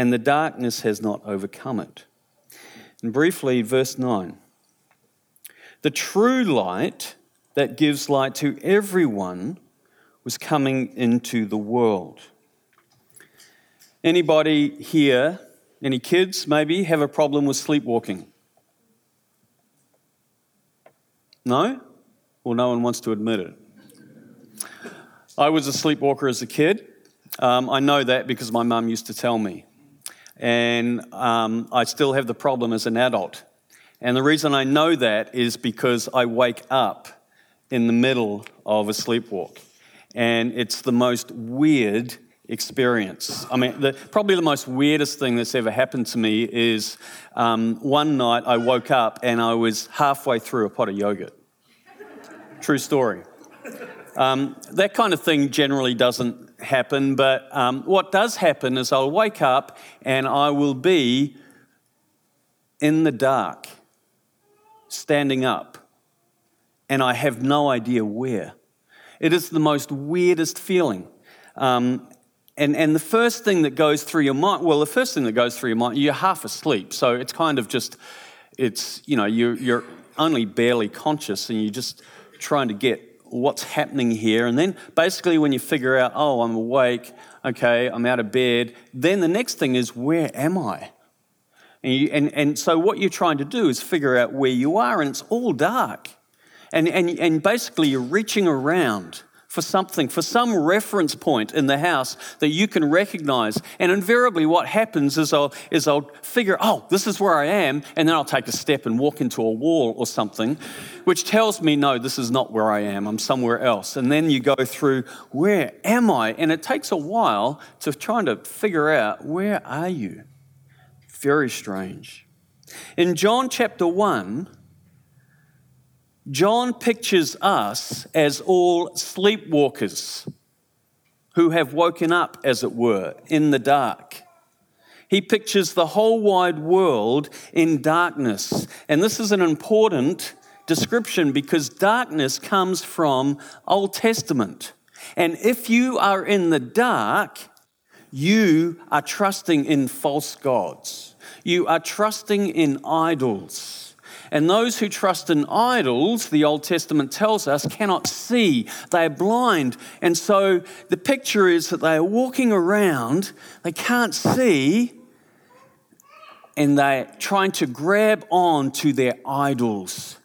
and the darkness has not overcome it. And briefly, verse 9 The true light that gives light to everyone was coming into the world. Anybody here, any kids maybe, have a problem with sleepwalking? No? Well, no one wants to admit it. I was a sleepwalker as a kid. Um, I know that because my mum used to tell me and um, I still have the problem as an adult. And the reason I know that is because I wake up in the middle of a sleepwalk. And it's the most weird experience. I mean, the, probably the most weirdest thing that's ever happened to me is um, one night I woke up and I was halfway through a pot of yogurt. True story. Um, that kind of thing generally doesn't happen, but um, what does happen is I'll wake up and I will be in the dark, standing up, and I have no idea where. It is the most weirdest feeling. Um, and, and the first thing that goes through your mind, well, the first thing that goes through your mind, you're half asleep. So it's kind of just, it's, you know, you're, you're only barely conscious and you're just trying to get what's happening here. And then basically, when you figure out, oh, I'm awake, okay, I'm out of bed, then the next thing is, where am I? And, you, and, and so, what you're trying to do is figure out where you are, and it's all dark. And, and, and basically, you're reaching around for something, for some reference point in the house that you can recognize. And invariably, what happens is I'll, is I'll figure, oh, this is where I am, and then I'll take a step and walk into a wall or something, which tells me, no, this is not where I am, I'm somewhere else. And then you go through, where am I? And it takes a while to try to figure out, where are you? Very strange. In John chapter 1, John pictures us as all sleepwalkers who have woken up, as it were, in the dark. He pictures the whole wide world in darkness. And this is an important description because darkness comes from Old Testament. And if you are in the dark, you are trusting in false gods. You are trusting in idols. And those who trust in idols, the Old Testament tells us, cannot see. They are blind. And so the picture is that they are walking around, they can't see, and they're trying to grab on to their idols,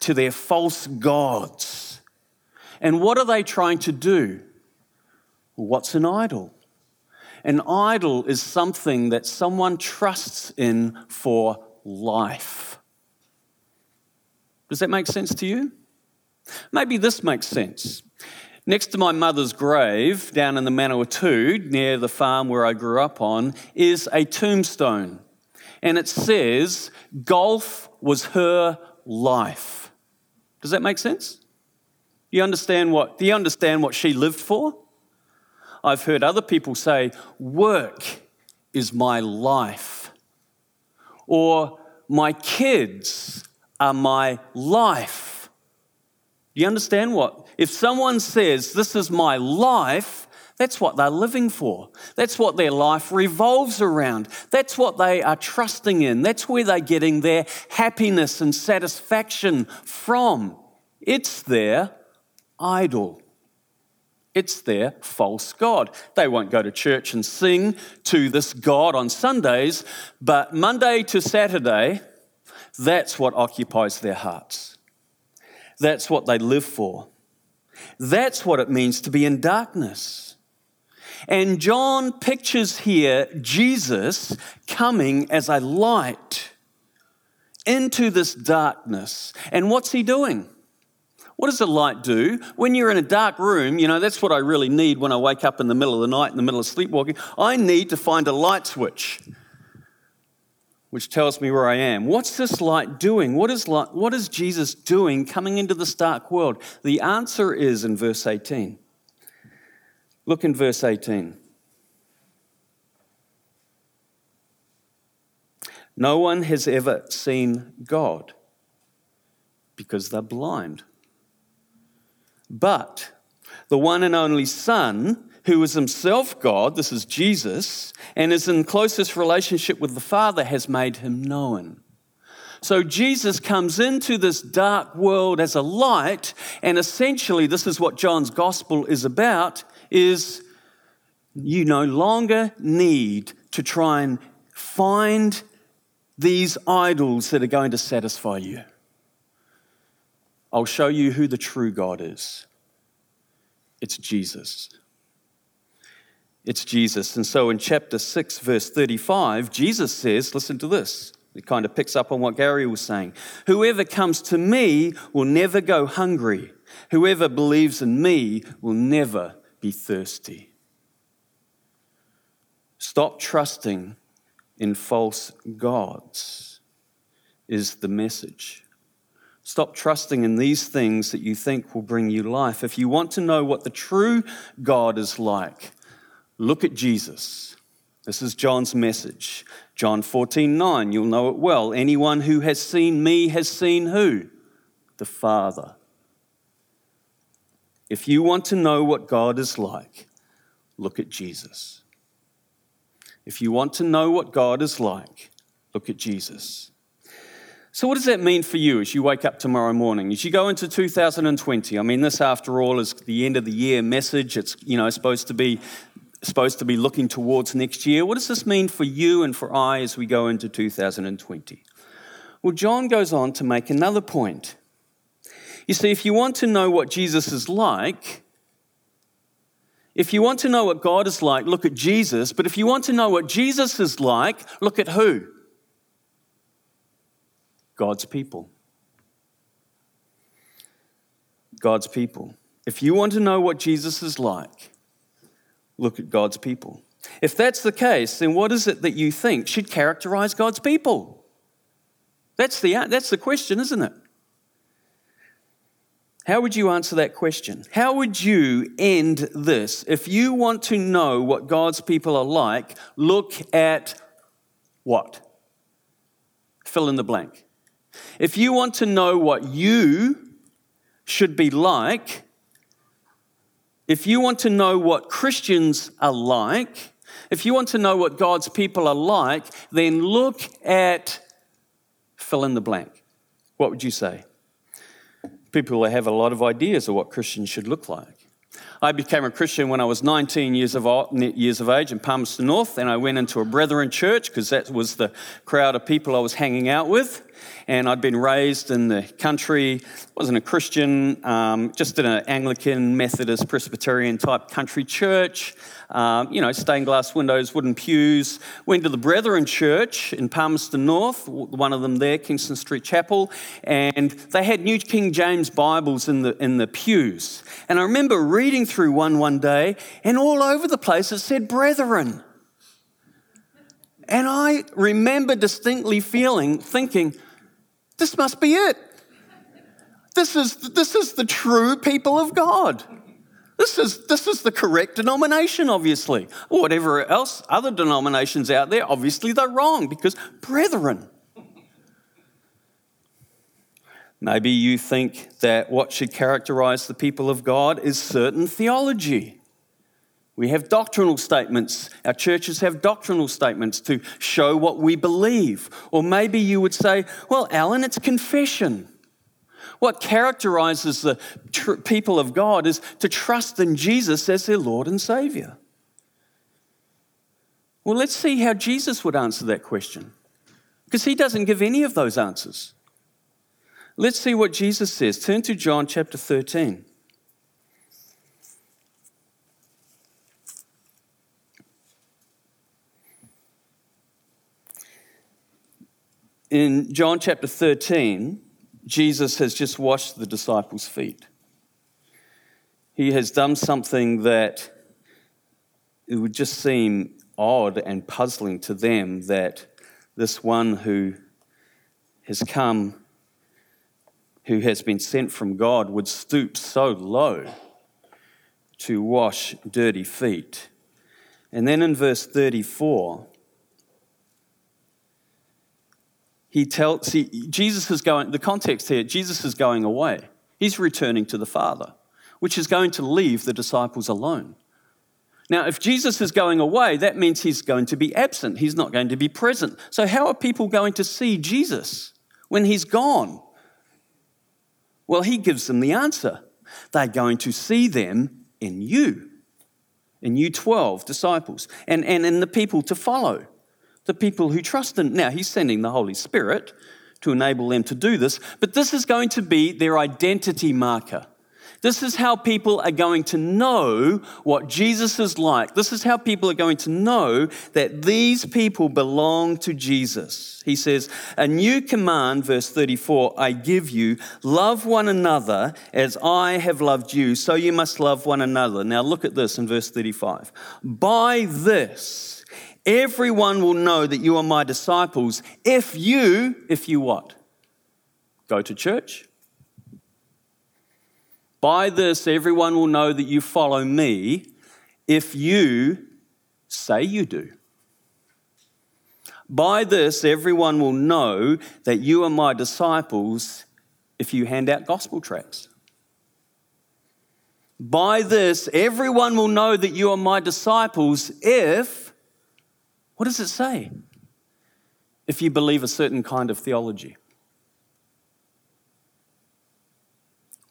to their false gods. And what are they trying to do? what's an idol? An idol is something that someone trusts in for life. Does that make sense to you? Maybe this makes sense. Next to my mother's grave, down in the Manawatu, near the farm where I grew up on, is a tombstone. And it says, Golf was her life. Does that make sense? You understand what, do you understand what she lived for? I've heard other people say, Work is my life. Or my kids are my life. Do you understand what? If someone says, This is my life, that's what they're living for. That's what their life revolves around. That's what they are trusting in. That's where they're getting their happiness and satisfaction from. It's their idol. It's their false God. They won't go to church and sing to this God on Sundays, but Monday to Saturday, that's what occupies their hearts. That's what they live for. That's what it means to be in darkness. And John pictures here Jesus coming as a light into this darkness. And what's he doing? What does a light do? When you're in a dark room, you know, that's what I really need when I wake up in the middle of the night, in the middle of sleepwalking. I need to find a light switch which tells me where I am. What's this light doing? What is, light, what is Jesus doing coming into this dark world? The answer is in verse 18. Look in verse 18. No one has ever seen God because they're blind. But the one and only Son, who is himself God, this is Jesus, and is in closest relationship with the Father, has made him known. So Jesus comes into this dark world as a light, and essentially this is what John's gospel is about is you no longer need to try and find these idols that are going to satisfy you. I'll show you who the true God is. It's Jesus. It's Jesus. And so in chapter 6, verse 35, Jesus says, listen to this. It kind of picks up on what Gary was saying. Whoever comes to me will never go hungry. Whoever believes in me will never be thirsty. Stop trusting in false gods, is the message. Stop trusting in these things that you think will bring you life. If you want to know what the true God is like, Look at Jesus. This is John's message. John 14, 9, you'll know it well. Anyone who has seen me has seen who? The Father. If you want to know what God is like, look at Jesus. If you want to know what God is like, look at Jesus. So, what does that mean for you as you wake up tomorrow morning? As you go into 2020, I mean, this, after all, is the end of the year message. It's you know supposed to be supposed to be looking towards next year. What does this mean for you and for I as we go into 2020? Well, John goes on to make another point. You see, if you want to know what Jesus is like, if you want to know what God is like, look at Jesus. But if you want to know what Jesus is like, look at who? God's people. God's people. If you want to know what Jesus is like, look at God's people. If that's the case, then what is it that you think should characterize God's people? That's the, that's the question, isn't it? How would you answer that question? How would you end this? If you want to know what God's people are like, look at what? Fill in the blank. If you want to know what you should be like, if you want to know what Christians are like, if you want to know what God's people are like, then look at fill in the blank. What would you say? People have a lot of ideas of what Christians should look like. I became a Christian when I was 19 years of, years of age in Palmerston North, and I went into a Brethren church because that was the crowd of people I was hanging out with and I'd been raised in the country, wasn't a Christian, um, just in an Anglican, Methodist, Presbyterian type country church. Um, you know, stained glass windows, wooden pews. Went to the Brethren Church in Palmerston North, one of them there, Kingston Street Chapel, and they had New King James Bibles in the, in the pews. And I remember reading through one one day, and all over the place it said Brethren. And I remember distinctly feeling, thinking, this must be it. This is, this is the true people of God. This is, this is the correct denomination, obviously. Whatever else, other denominations out there, obviously they're wrong because brethren. Maybe you think that what should characterize the people of God is certain theology. We have doctrinal statements. Our churches have doctrinal statements to show what we believe. Or maybe you would say, well, Alan, it's confession. What characterizes the tr- people of God is to trust in Jesus as their Lord and Savior. Well, let's see how Jesus would answer that question, because he doesn't give any of those answers. Let's see what Jesus says. Turn to John chapter 13. in John chapter 13, Jesus has just washed the disciples' feet. he has done something that it would just seem odd and puzzling to them that this one who has come, who has been sent from God, would stoop so low to wash dirty feet. And then in verse 34, he tells, see, Jesus is going, the context here, Jesus is going away. He's returning to the Father, which is going to leave the disciples alone. Now, if Jesus is going away, that means he's going to be absent. He's not going to be present. So, how are people going to see Jesus when he's gone? Well, he gives them the answer. They're going to see them in you, in you 12 disciples, and, and in the people to follow the people who trust in. Now, he's sending the Holy Spirit to enable them to do this, but this is going to be their identity marker. This is how people are going to know what Jesus is like. This is how people are going to know that these people belong to Jesus. He says, A new command, verse 34, I give you love one another as I have loved you, so you must love one another. Now look at this in verse 35. By this, Everyone will know that you are my disciples if you, if you what? Go to church. By this, everyone will know that you follow me if you say you do. By this, everyone will know that you are my disciples if you hand out gospel tracts. By this, everyone will know that you are my disciples if what does it say? If you believe a certain kind of theology,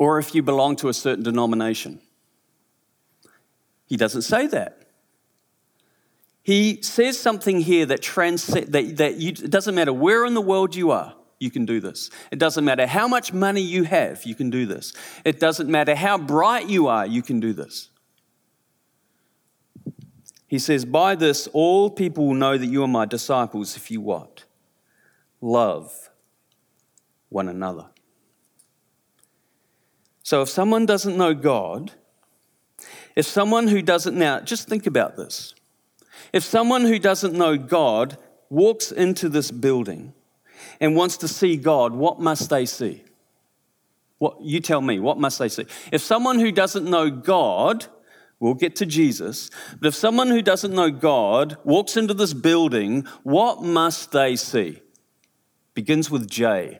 or if you belong to a certain denomination. He doesn't say that. He says something here that transcends, that, that you, it doesn't matter where in the world you are, you can do this. It doesn't matter how much money you have, you can do this. It doesn't matter how bright you are, you can do this. He says, By this all people will know that you are my disciples if you what? Love one another. So if someone doesn't know God, if someone who doesn't now, just think about this. If someone who doesn't know God walks into this building and wants to see God, what must they see? What you tell me, what must they see? If someone who doesn't know God We'll get to Jesus. But if someone who doesn't know God walks into this building, what must they see? Begins with J.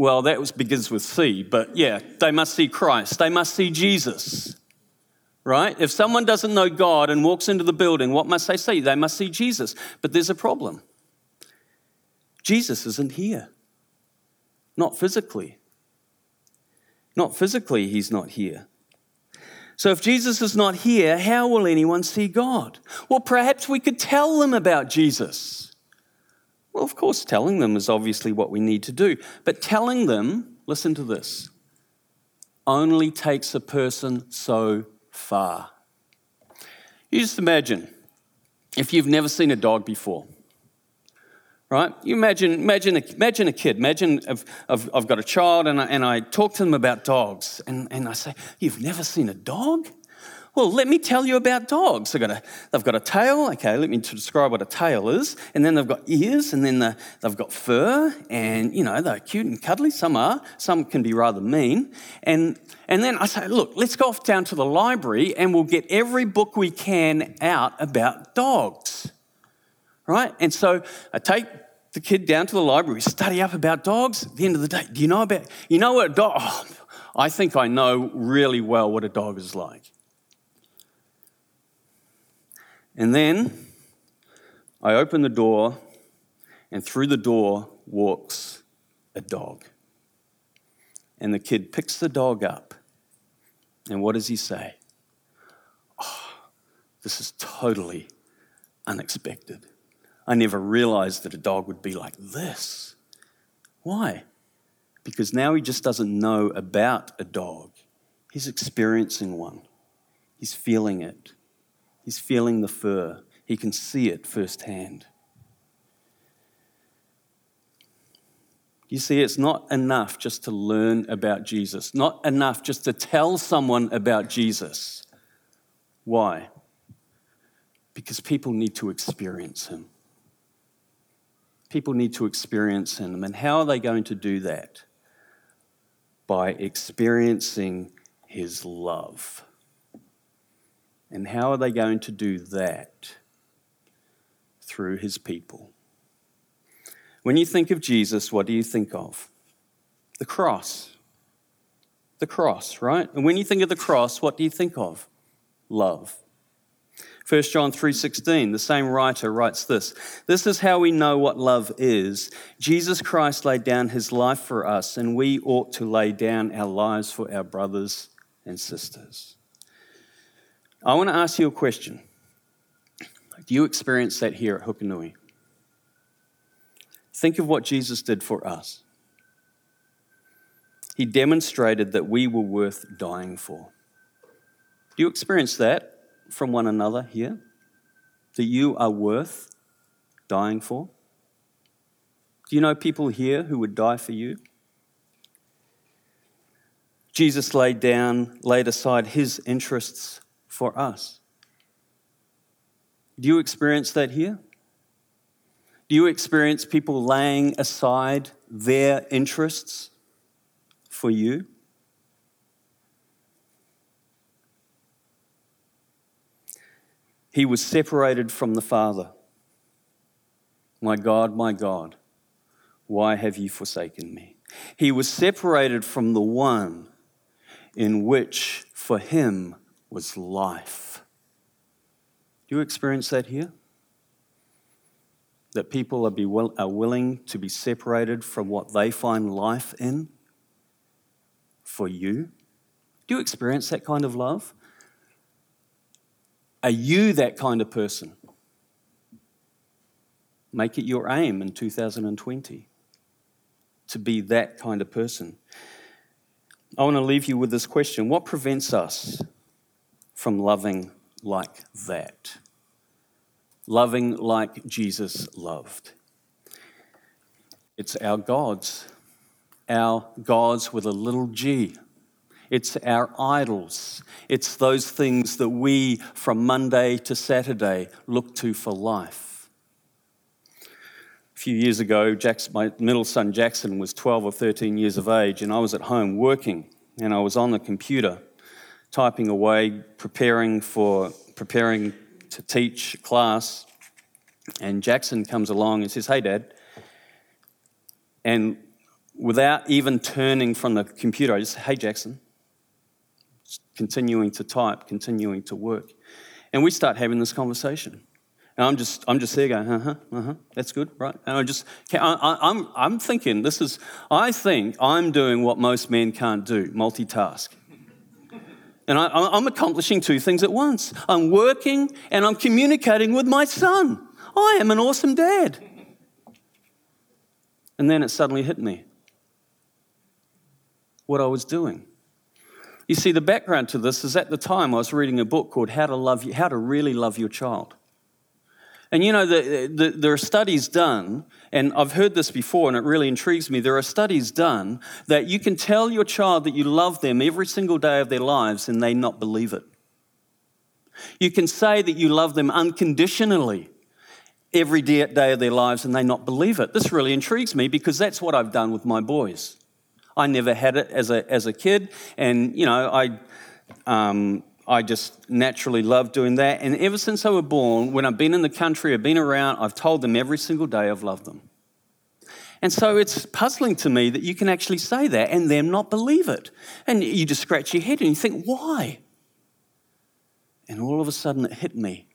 Well, that was, begins with C, but yeah, they must see Christ. They must see Jesus. Right? If someone doesn't know God and walks into the building, what must they see? They must see Jesus. But there's a problem. Jesus isn't here, not physically. Not physically, he's not here. So if Jesus is not here, how will anyone see God? Well, perhaps we could tell them about Jesus. Well, of course, telling them is obviously what we need to do. But telling them, listen to this, only takes a person so far. You just imagine if you've never seen a dog before right? You imagine, imagine, a, imagine a kid. Imagine I've, I've, got a child and I, and I talk to them about dogs. And, and I say, You've never seen a dog? Well, let me tell you about dogs. They've got, a, they've got a tail. Okay, let me describe what a tail is. And then they've got ears, and then the, they've got fur, and, you know, they're cute and cuddly. Some are. Some can be rather mean. And, and then I say, look, let's go off down to the library, and we'll get every book we can out about dogs right? And so I take the kid down to the library, study up about dogs. At the end of the day, do you know about, you know what a dog, oh, I think I know really well what a dog is like. And then I open the door, and through the door walks a dog. And the kid picks the dog up. And what does he say? Oh, this is totally unexpected. I never realized that a dog would be like this. Why? Because now he just doesn't know about a dog. He's experiencing one. He's feeling it. He's feeling the fur. He can see it firsthand. You see, it's not enough just to learn about Jesus, not enough just to tell someone about Jesus. Why? Because people need to experience him. People need to experience him. And how are they going to do that? By experiencing his love. And how are they going to do that? Through his people. When you think of Jesus, what do you think of? The cross. The cross, right? And when you think of the cross, what do you think of? Love. 1 John 3:16 the same writer writes this This is how we know what love is Jesus Christ laid down his life for us and we ought to lay down our lives for our brothers and sisters I want to ask you a question Do you experience that here at Hukanui Think of what Jesus did for us. He demonstrated that we were worth dying for. Do you experience that from one another here? That you are worth dying for? Do you know people here who would die for you? Jesus laid down, laid aside his interests for us. Do you experience that here? Do you experience people laying aside their interests for you? He was separated from the Father. My God, my God, why have you forsaken me? He was separated from the one in which for him was life. Do you experience that here? that people are, be will, are willing to be separated from what they find life in for you? Do you experience that kind of love? Are you that kind of person? Make it your aim in 2020 to be that kind of person. I want to leave you with this question What prevents us from loving like that? loving like Jesus loved. It's our gods, our gods with a little g. It's our idols. It's those things that we, from Monday to Saturday, look to for life. A few years ago, Jackson, my middle son Jackson was 12 or 13 years of age, and I was at home working, and I was on the computer typing away, preparing for preparing to teach class, and Jackson comes along and says, Hey, Dad. And without even turning from the computer, I just say, Hey, Jackson. continuing to type, continuing to work. And we start having this conversation. And I'm just, I'm just there going, uh huh, uh huh, that's good, right? And I just, I, I'm, I'm thinking, this is, I think I'm doing what most men can't do multitask. And I, am accomplishing two things at once. I'm working and I'm communicating with my son. I am an awesome dad. And then it suddenly hit me what I was doing. You see, the background to this is at the time I was reading a book called How to Love You, How to Really Love Your Child. And you know, the, the, there are studies done, and I've heard this before and it really intrigues me. There are studies done that you can tell your child that you love them every single day of their lives and they not believe it. You can say that you love them unconditionally every day of their lives and they not believe it. This really intrigues me because that's what I've done with my boys. I never had it as a, as a kid, and you know, I, um, I just naturally love doing that. And ever since I were born, when I've been in the country, I've been around, I've told them every single day I've loved them. And so it's puzzling to me that you can actually say that and them not believe it. And you just scratch your head and you think, why? And all of a sudden it hit me.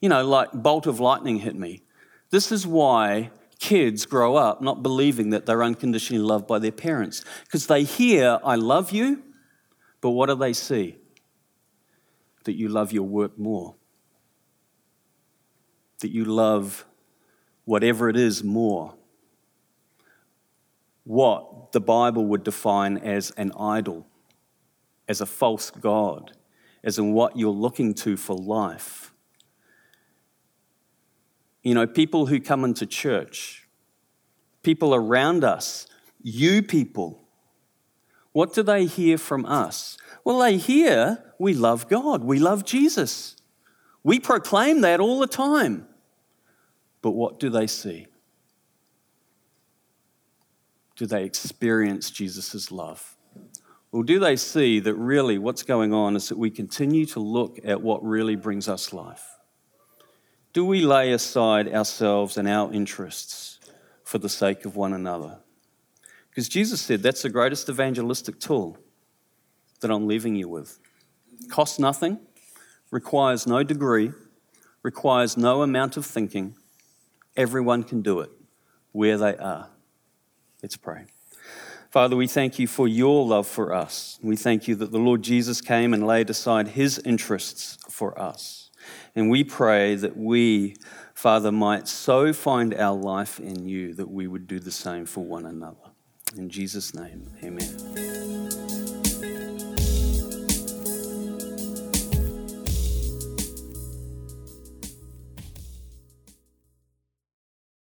You know, like bolt of lightning hit me. This is why kids grow up not believing that they're unconditionally loved by their parents. Because they hear, I love you, but what do they see? That you love your work more, that you love whatever it is more. What the Bible would define as an idol, as a false God, as in what you're looking to for life. You know, people who come into church, people around us you people. What do they hear from us? Well, they hear we love God, we love Jesus. We proclaim that all the time. But what do they see? Do they experience Jesus' love? Or do they see that really what's going on is that we continue to look at what really brings us life? Do we lay aside ourselves and our interests for the sake of one another? Because Jesus said that's the greatest evangelistic tool that I'm leaving you with. Costs nothing, requires no degree, requires no amount of thinking. Everyone can do it where they are. Let's pray. Father, we thank you for your love for us. We thank you that the Lord Jesus came and laid aside his interests for us. And we pray that we, Father, might so find our life in you that we would do the same for one another. In Jesus' name, amen.